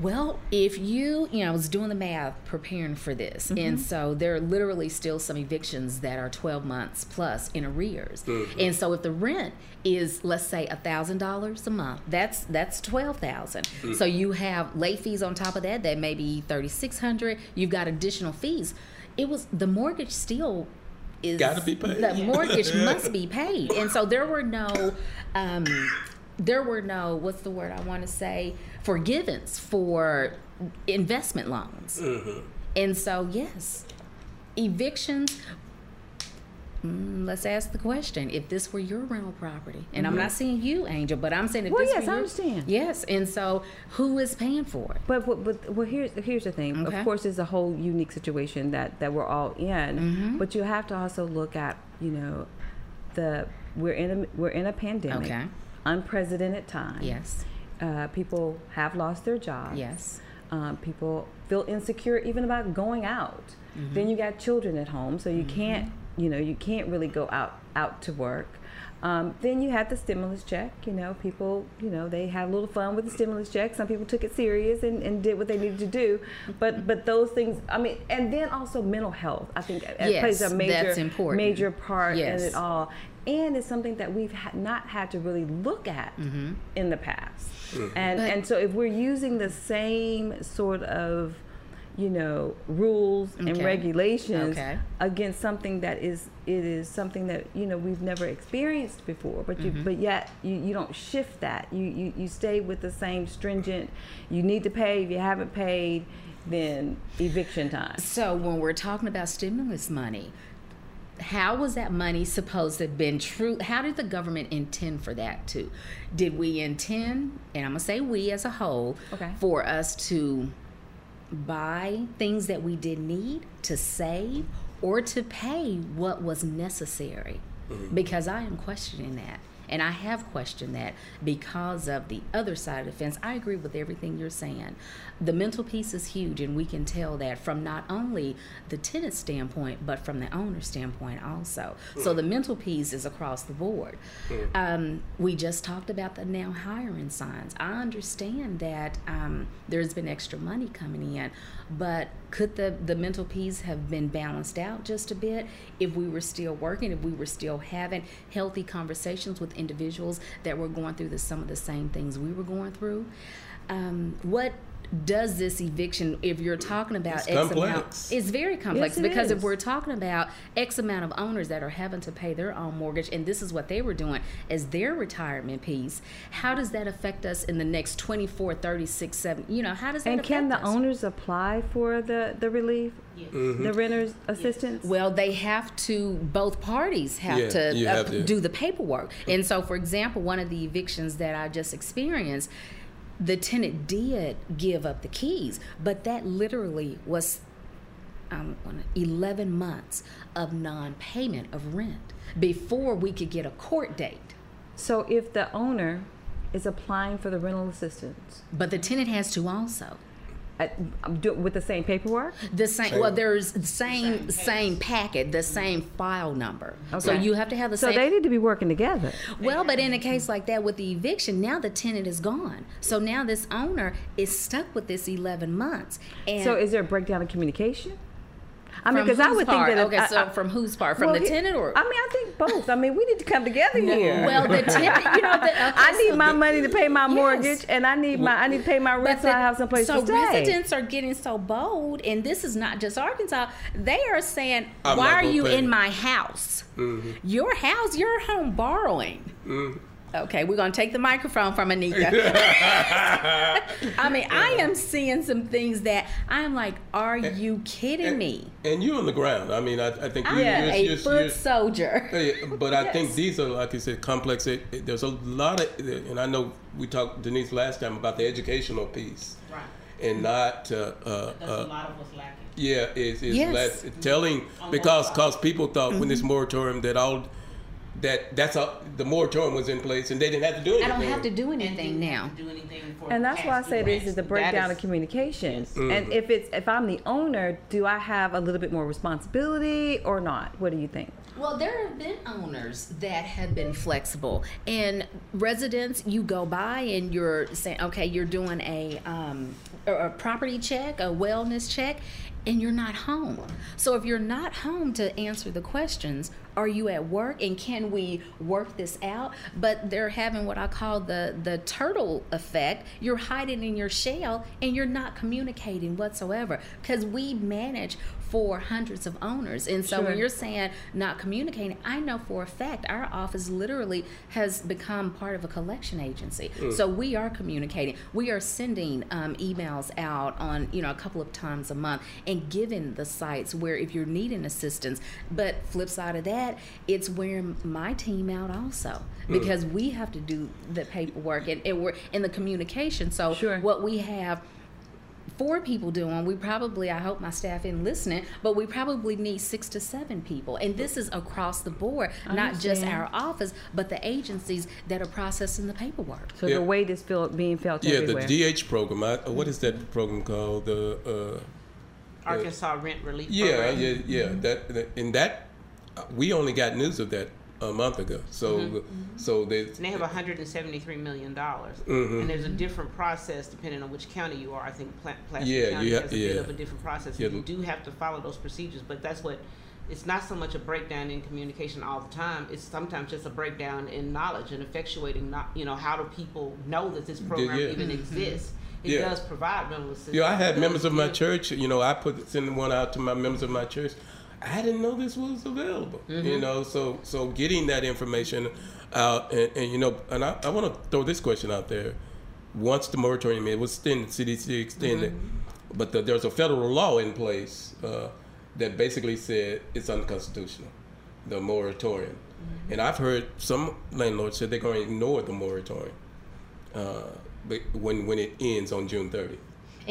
Well, if you, you know, I was doing the math preparing for this, and mm-hmm. so there are literally still some evictions that are 12 months plus in arrears. Mm-hmm. And so if the rent is, let's say, thousand dollars a month, that's that's 12,000. Mm. So you have late fees on top of that. That may be 3,600. You've got additional fees. It was the mortgage still is Gotta be paid. The mortgage must be paid, and so there were no, um, there were no what's the word I want to say forgivens for investment loans, and so yes, evictions. Mm, let's ask the question: If this were your rental property, and I'm not saying you, Angel, but I'm saying if Well, this yes, were I your, understand. Yes, and so who is paying for it? But but, but well, here's here's the thing. Okay. Of course, it's a whole unique situation that that we're all in. Mm-hmm. But you have to also look at you know the we're in a we're in a pandemic, Okay. Unprecedented time. Yes, Uh, people have lost their jobs. yes, Um, people feel insecure even about going out. Mm-hmm. Then you got children at home, so you can't, you know, you can't really go out out to work. Um, then you had the stimulus check. You know, people, you know, they had a little fun with the stimulus check. Some people took it serious and, and did what they needed to do. But but those things, I mean, and then also mental health. I think it plays a major that's important. major part Yes. in it all. And it's something that we've ha- not had to really look at Mm-hmm. in the past. And But- and so if we're using the same sort of, you know, rules and regulations Okay. against something that is it is something that you know we've never experienced before, but Mm-hmm. you but yet you, you don't shift that. You, you you stay with the same stringent. You need to pay. If you haven't paid, then eviction time. So when we're talking about stimulus money, how was that money supposed to have been true? How did the government intend for that to? Did we intend, and I'm gonna say we as a whole, Okay. for us to buy things that we didn't need, to save, or to pay what was necessary? Mm-hmm. Because I am questioning that. And I have questioned that because of the other side of the fence. I agree with everything you're saying. The mental piece is huge, and we can tell that from not only the tenant standpoint, but from the owner standpoint also. So the mental piece is across the board. Um, we just talked about the now hiring signs. I understand that um, there's been extra money coming in, but could the, the mental piece have been balanced out just a bit if we were still working, if we were still having healthy conversations with individuals that were going through the, some of the same things we were going through? Um, what does this eviction, if you're talking about It's X amount, it's very complex Yes, it because if we're talking about X amount of owners that are having to pay their own mortgage, and this is what they were doing as their retirement piece, how does that affect us in the next 24, 36, 7? You know, how does that affect And affect can the us? owners apply for the, the relief? The renter's assistance? Well, they have to. Both parties have Yeah, to, you uh, have to. do the paperwork. And so, for example, one of the evictions that I just experienced, the tenant did give up the keys, but that literally was um, on 11 months of non-payment of rent before we could get a court date. So if the owner is applying for the rental assistance But the tenant has to also. At, do, with the same paperwork, The same, well, there's the same Same same packet, the same file number. Okay. So you have to have the so same. So they need to be working together. Well, but in a case like that with the eviction, now the tenant is gone. So now this owner is stuck with this 11 months. And So is there a breakdown of communication? I mean, because I would part? think that. Okay, I- so I- from whose part? From well, the he- tenant or? I mean, I think both. I mean, we need to come together here. well, the tenant, you know, the, okay, I need so my the- money to pay my Yes. mortgage, and I need my I need to pay my rent, so I have someplace so to stay. So residents are getting so bold, and this is not just Arkansas. They are saying, I'm "Why are you pay." in my house? Mm-hmm. Your house, your home borrowing." Okay, we're gonna take the microphone from Anika. I mean, I am seeing some things that I'm like, "Are you kidding me?" And you're on the ground. I mean, I, I think I'm you, a you're, you're, foot you're, soldier. But I think these are, like you said, complex. It, it- there's a lot of, and I know we talked Denise last time about the educational piece, Right. and not, uh, uh, That's a uh, lot of what's lacking. yeah, is is Yes. less telling because because people thought when this moratorium that all that that's a, the moratorium was in place and they didn't have to do it. I don't have to do anything didn't now. Do anything for And that's why I say this is the breakdown is- of communication. Mm-hmm. And if it's if I'm the owner, do I have a little bit more responsibility or not? What do you think? Well, there have been owners that have been flexible, and residents. You go by and you're saying, okay, you're doing a um, a a property check, a wellness check, and you're not home. So if you're not home to answer the questions, are you at work and can we work this out? But they're having what I call the the turtle effect. You're hiding in your shell and you're not communicating whatsoever because we manage for hundreds of owners. And so Sure. when you're saying not communicating, I know for a fact our office literally has become part of a collection agency. So we are communicating. We are sending um, emails out on you know a couple of times a month and giving the sites where if you're needing assistance. But flip side of that, it's wearing my team out also because we have to do the paperwork and, and we're in the communication. So Sure. what we have four people doing, we probably, I hope my staff isn't listening, but we probably need six to seven people. And this is across the board, not just our office, but the agencies that are processing the paperwork. So Yeah. the weight is felt being felt yeah, everywhere. the DH program. I, what is that program called? The uh, Arkansas Rent Relief yeah, Program. yeah, yeah. That, that and that uh, we only got news of that a month ago. So Mm-hmm. so they And they have 173 million dollars, Mhm. and there's a different process depending on which county you are. I think Pla- Placer Yeah, County you ha- has a yeah. bit of a different process. Yeah. You do have to follow those procedures, but that's what. It's not so much a breakdown in communication all the time. It's sometimes just a breakdown in knowledge and effectuating. Not you know how do people know that this program yeah. even exists? It Yeah. does provide rental assistance. Yeah, I had members of my church. You know, I put send one out to my members of my church. I didn't know this was available. You know, so so getting that information out, and, and you know, and I, I want to throw this question out there. Once the moratorium it was extended, CDC extended, but the, there's a federal law in place uh, that basically said it's unconstitutional, the moratorium. And I've heard some landlords say they're going to ignore the moratorium uh, but when when it ends on June 30th.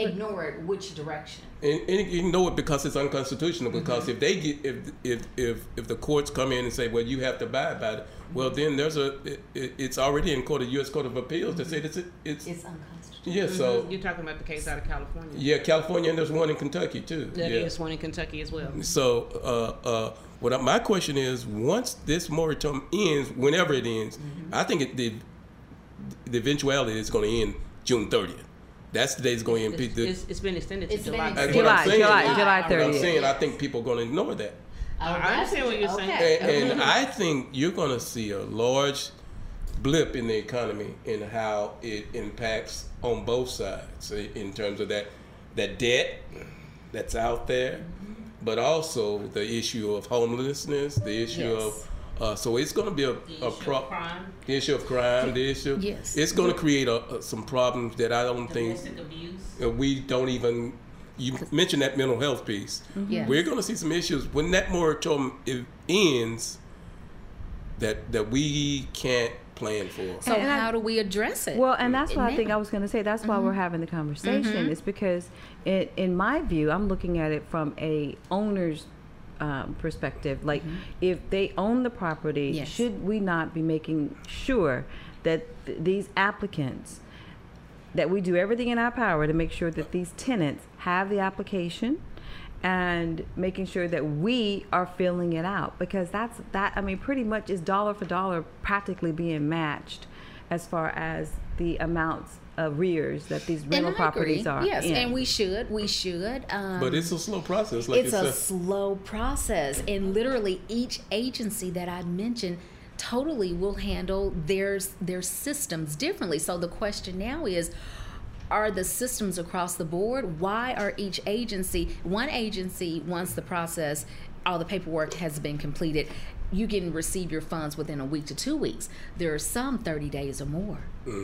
Ignore it. Which direction? And, and you know it because it's unconstitutional. Because mm-hmm. if they get if if if if the courts come in and say, well, you have to abide by it, mm-hmm. well, then there's a it, it, it's already in court, the U.S. Court of Appeals to say mm-hmm. that said it's it's, It's unconstitutional. yeah. So You're talking about the case out of California. yeah, California and there's one in Kentucky too. There yeah. is one in Kentucky as well. So, uh, uh, what I, my question is, once this moratorium ends, whenever it ends, I think it, the the eventuality is going to end June 30th. That's the day it's going to end. It's, The- it's, it's been extended to It's July. extended. July, saying. July, is- July What I'm saying, I think people are going to ignore that, Oh, I that's- understand what you're saying. okay. and, and I think you're going to see a large blip in the economy in how it impacts on both sides in terms of that that debt that's out there, mm-hmm. but also the issue of homelessness, the issue Yes. of uh, so it's going to be a, The a issue pro- of crime, the issue of crime, the issue. Yes. It's going to create a, a- some problems that I don't think abuse. we don't even. You mentioned that mental health piece. Yes. We're going to see some issues when that moratorium ends. That that we can't plan for. So And I- how do we address it? Well, and that's what I think I was going to say. That's why Mm-hmm. we're having the conversation. Is because, it, in my view, I'm looking at it from a owner's um, perspective. Like, if they own the property, Mm-hmm. Yes. should we not be making sure that th- these applicants, that we do everything in our power to make sure that these tenants have the application and making sure that we are filling it out because that's that i mean pretty much is dollar for dollar practically being matched as far as the amounts of rears that these rental properties agree. are Yes, in. and we should. We should. Um, But it's a slow process, like it's you a said. slow process and literally each agency that i mentioned totally will handle their their systems differently so the question now is are the systems across the board why are each agency one agency wants the process all the paperwork has been completed you can receive your funds within a week to two weeks there are some 30 days or more Well,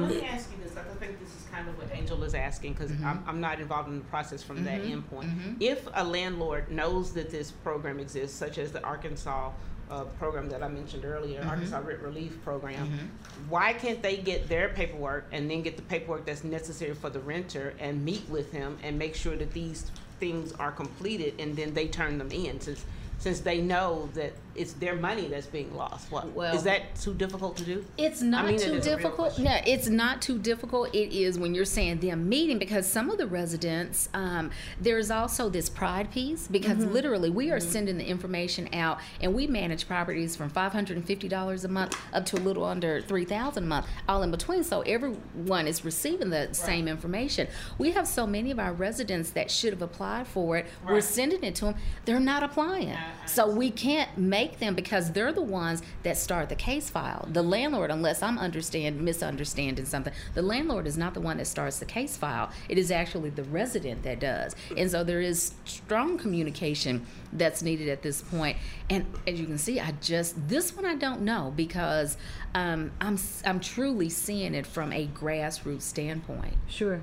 let me ask you this. I think this is kind of what Angel is asking because Mm-hmm. I'm, I'm not involved in the process from that endpoint. If a landlord knows that this program exists, such as the Arkansas uh, program that I mentioned earlier, Mm-hmm. Arkansas Rent Relief Program, why can't they get their paperwork and then get the paperwork that's necessary for the renter and meet with him and make sure that these things are completed and then they turn them in since since they know that it's their money that's being lost. What Well- is that too difficult to do? It's not mean too is difficult. No, it's not too difficult. It is when you're saying them meeting because some of the residents, um, there's also this pride piece because Mm-hmm. literally we are sending the information out and we manage properties from $550 a month up to a little under 3000 a month, all in between. So everyone is receiving the same information. We have so many of our residents that should have applied for it. We're sending it to them. They're not applying. I- I So we can't make them because they're the ones that start the case file. The landlord, unless I'm understand misunderstanding something, the landlord is not the one that starts the case file. It is actually the resident that does. And so there is strong communication that's needed at this point. And as you can see, I just this one I don't know because um, I'm I'm truly seeing it from a grassroots standpoint. Sure,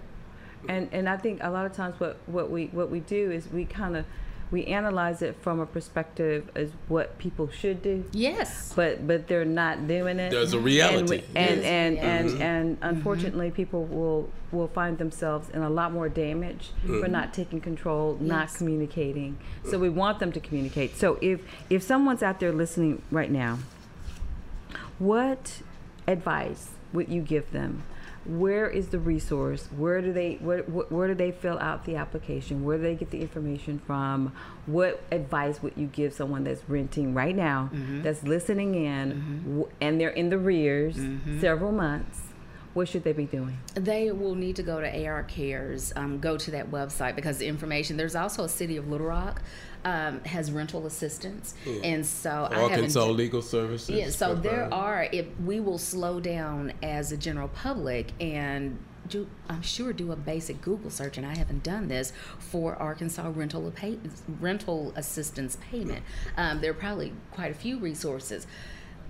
and and I think a lot of times what what we what we do is we kind of we analyze it from a perspective as what people should do, Yes. but but they're not doing it. There's a and reality. we- and Yes. and Yeah. and, mm-hmm. and, mm-hmm. unfortunately, people will will find themselves in a lot more damage for mm-hmm. not taking control, not Yes. communicating. So we want them to communicate. So if if someone's out there listening right now, what advice would you give them? Where is the resource? Where do they where, where where do they fill out the application? Where do they get the information from? What advice would you give someone that's renting right now, mm-hmm. that's listening in, mm-hmm. w- and they're in the rears mm-hmm. several months? What should they be doing? They will need to go to AR Cares, um, go to that website because the information. There's also a City of Little Rock um, has rental assistance, and so. Arkansas Legal Services. Yeah, so there are. If we will slow down as a general public and do, I'm sure do a basic Google search, and I haven't done this for Arkansas rental pay, rental assistance payment. Um, there are probably quite a few resources.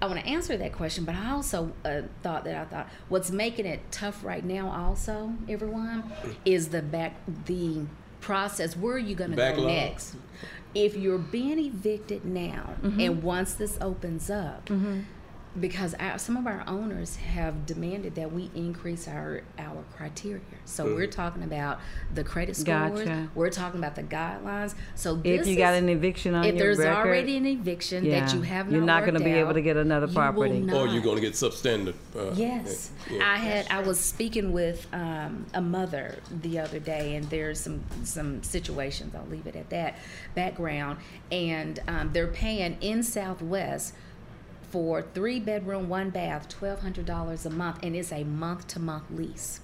I want to answer that question, but I also uh, thought that I thought what's making it tough right now, also everyone, is the back the process. Where are you going to go next? If you're being evicted now, mm-hmm. and once this opens up, mm-hmm. Because our, some of our owners have demanded that we increase our our criteria. So we're talking about the credit scores. Gotcha. We're talking about the guidelines. So If this you got an eviction on your, if your there's record, already an eviction that you have not, you're not going gonna be able to get another property. Will Or you're going to get substandard. Uh, Yes, yeah. I had. I was speaking with um, a mother the other day, and there's some some situations. I'll leave it at that. Background, and um, they're paying in Southwest for three bedroom, one bath, twelve hundred dollars a month, and it's a month to month lease.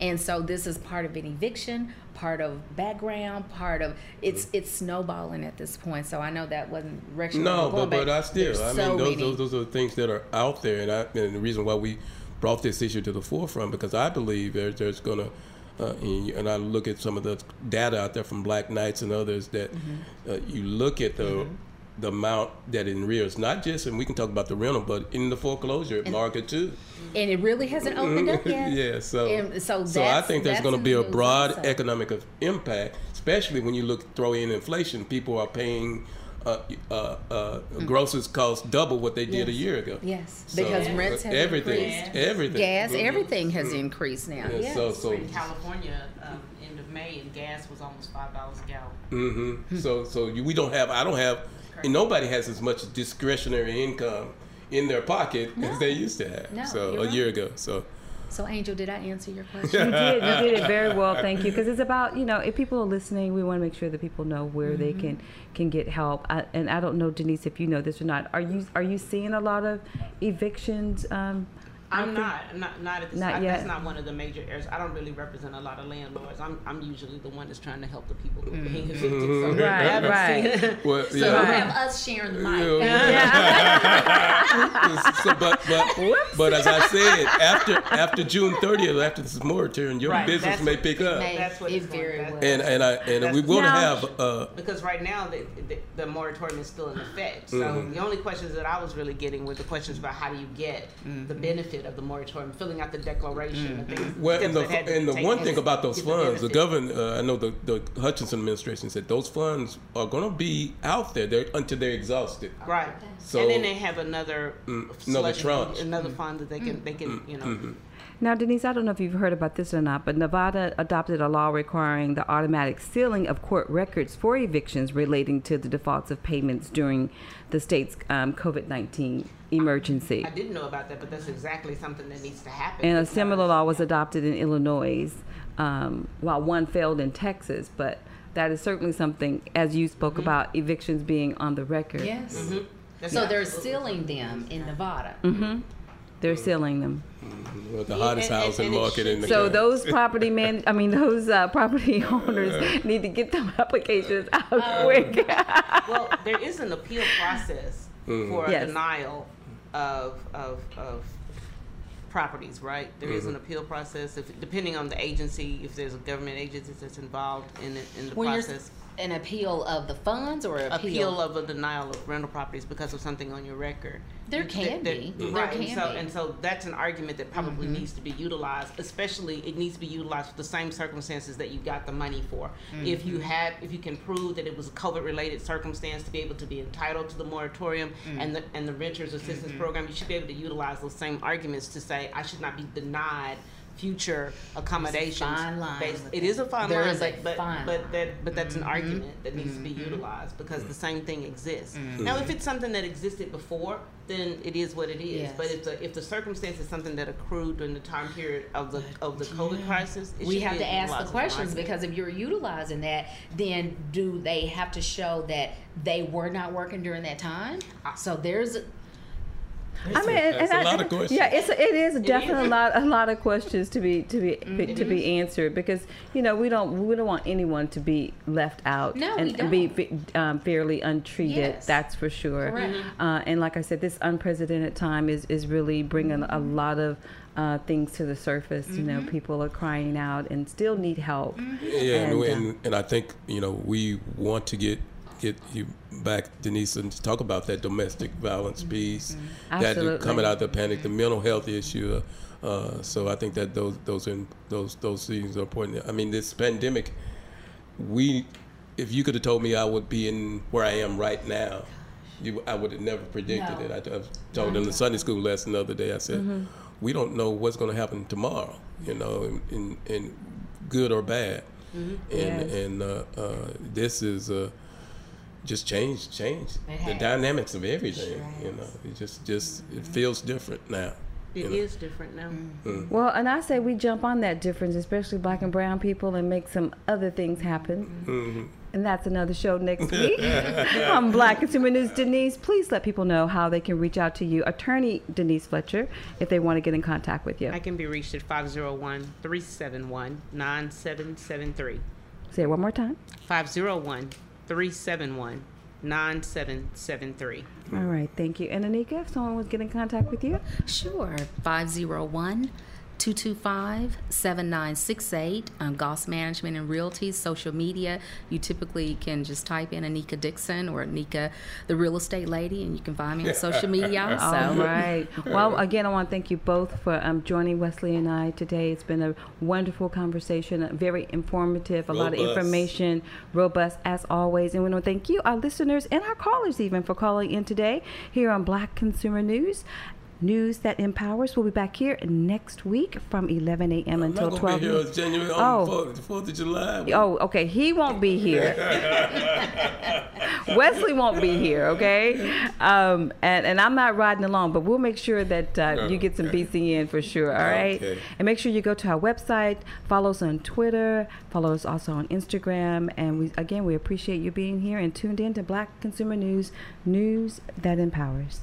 And so this is part of an eviction, part of background, part of it's it's snowballing at this point. So I know that wasn't direction. No, but, but I still, there's I so mean, those, many. those those are things that are out there, and I and the reason why we brought this issue to the forefront because I believe there's there's gonna. Uh, and, and I look at some of the data out there from Black Knights and others that Mm-hmm. uh, you look at the the amount that in rears, not just, and we can talk about the rental, but in the foreclosure market too. and it really hasn't opened up yet. yeah, so And so I think there's going to be a broad also. economic of impact, especially when you look throw in inflation. People are paying uh, uh, uh, grocers cost double what they did a Mm. Year ago. Yes, So, because uh, rents have everything, increased. everything, Gas, Mhm. everything has increased now. Yeah, Yes. So, so, in California, um, end of May, and gas was almost five dollars a gallon. hmm so, so you, we don't have. I don't have. And nobody has as much discretionary income in their pocket No. as they used to have. No, so you're a year ago. So. So, Angel, did I answer your question? You did. You did it very well. Thank you. Because it's about you know if people are listening, we want to make sure that people know where they Mm-hmm. can can get help. I, and I don't know, Denise, if you know this or not. Are you are you seeing a lot of evictions? Um, I'm out there? not, not, not at this. Not I, yet. That's not one of the major areas. I don't really represent a lot of landlords. I'm, I'm usually the one that's trying to help the people who are being evicted. So Right, I haven't right. seen- Well, So yeah. you have us sharing the mic. so, but but but as I said, after after June 30th, after this moratorium, your Right, business that's may what- pick up. May. That's what It it's going- very well. And and I and we want to Now- have uh, Because right now the, the, the moratorium is still in effect. So Mhm. the only questions that I was really getting were the questions about how do you get the benefit of the moratorium, filling out the declaration, and things. well. steps And the that had to and the one thing about those funds, the benefit. government, uh, I know the the Hutchinson administration said those funds are going to be out there they're, until they're exhausted. Right. So- and then they have another Mm, another selection fund, tranche. another fund that they can they can you know. Now, Denise, I don't know if you've heard about this or not, but Nevada adopted a law requiring the automatic sealing of court records for evictions relating to the defaults of payments during the state's um, COVID 19 emergency. I didn't know about that, but that's exactly something that needs to happen. And a similar law was adopted in Illinois, um, while one failed in Texas. But that is certainly something, as you spoke Mm-hmm. about evictions being on the record. Yes. That's So they're sealing them in Nevada. They're selling them. Mm-hmm. Well, the hottest and- and- housing and it market in the So country. those property man, I mean those uh, property owners need to get them applications out um, quick. well, there is an appeal process mm-hmm. for a Yes. denial of, of, of properties, right? There is an mm-hmm. appeal process, if, depending on the agency, if there's a government agency that's involved in it, in the When process. An appeal of the funds or appeal, Appeal of a denial of rental properties because of something on your record. There can There- be. there- There right, and can so, be. Mm-hmm. and so that's an argument that probably needs to be utilized, especially it needs to be utilized for the same circumstances that you got the money for. If Mm-hmm. you had, if you can prove that it was a COVID-related circumstance to be able to be entitled to the moratorium Mm. and the, and the renters assistance program, you should be able to utilize those same arguments to say, I should not be denied future accommodations. fine line based- with It that. is a fine There line, is a but, but, fine but that, but that's an Mm-hmm. argument that needs to be utilized because the same thing exists. Now, if it's something that existed before, then it is what it is. Yes. But if the if the circumstance is something that accrued during the time period of the of the COVID crisis, it we have be to ask the utilized as an questions argument. because if you're utilizing that, then do they have to show that they were not working during that time? So there's I mean, and, That's and a I- lot of questions. Yeah, it's it is definitely a lot a lot of questions to be to be Mm-hmm. to be answered because you know we don't we don't want anyone to be left out No, and, and be um, fairly untreated. Yes. That's for sure. Correct. Uh, and like I said, this unprecedented time is is really bringing a lot of. Uh, things to the surface, you know, Mm-hmm. people are crying out and still need help. Yeah, and, And, uh, and, and I think you know we want to get get you back, Denise, and to talk about that domestic violence piece, that Absolutely. coming out of the panic, the mental health issue. Uh, so I think that those those are, those those things are important. I mean, this pandemic, we, if you could have told me I would be in where I am right now, you, I would have never predicted No. it. I, I told them the Sunday school lesson the other day. I said, Mm-hmm. we don't know what's going to happen tomorrow. You know, in, in, in good or bad. And Yes. and uh, uh, this is uh, just change change the dynamics of everything. Sure You know, it just just it feels different now. It you is different now. Well, and I say we jump on that difference, especially black and brown people, and make some other things happen. Mm-hmm. And that's another show next week. I'm Black Consumer News Denise. Please let people know how they can reach out to you, Attorney Denise Fletcher, if they want to get in contact with you. I can be reached at 501 371 9773. Say it one more time. 501 371 9773. All right, thank you. And Anika, if someone was get in contact with you, Sure. 501 225 7968. Um, Goss Management and Realty, social media. You typically can just type in Anika Dixon or Anika, the real estate lady, and you can find me on social media also. All right. Well, again, I want to thank you both for um, joining Wesley and I today. It's been a wonderful conversation, uh, very informative, a lot of information, robust as always. And we want to thank you, our listeners, and our callers even for calling in today here on Black Consumer News. News that empowers. We'll be back here next week from 11 a.m. I'm until not 12 gonna be January Oh. on the Fourth- of July. Oh, okay. He won't be here. Wesley won't be here, okay? Um, and, and I'm not riding along, but we'll make sure that uh, you get some BCN for sure, all right? Okay. And make sure you go to our website, follow us on Twitter, follow us also on Instagram. And we again, we appreciate you being here and tuned in to Black Consumer News, news that empowers.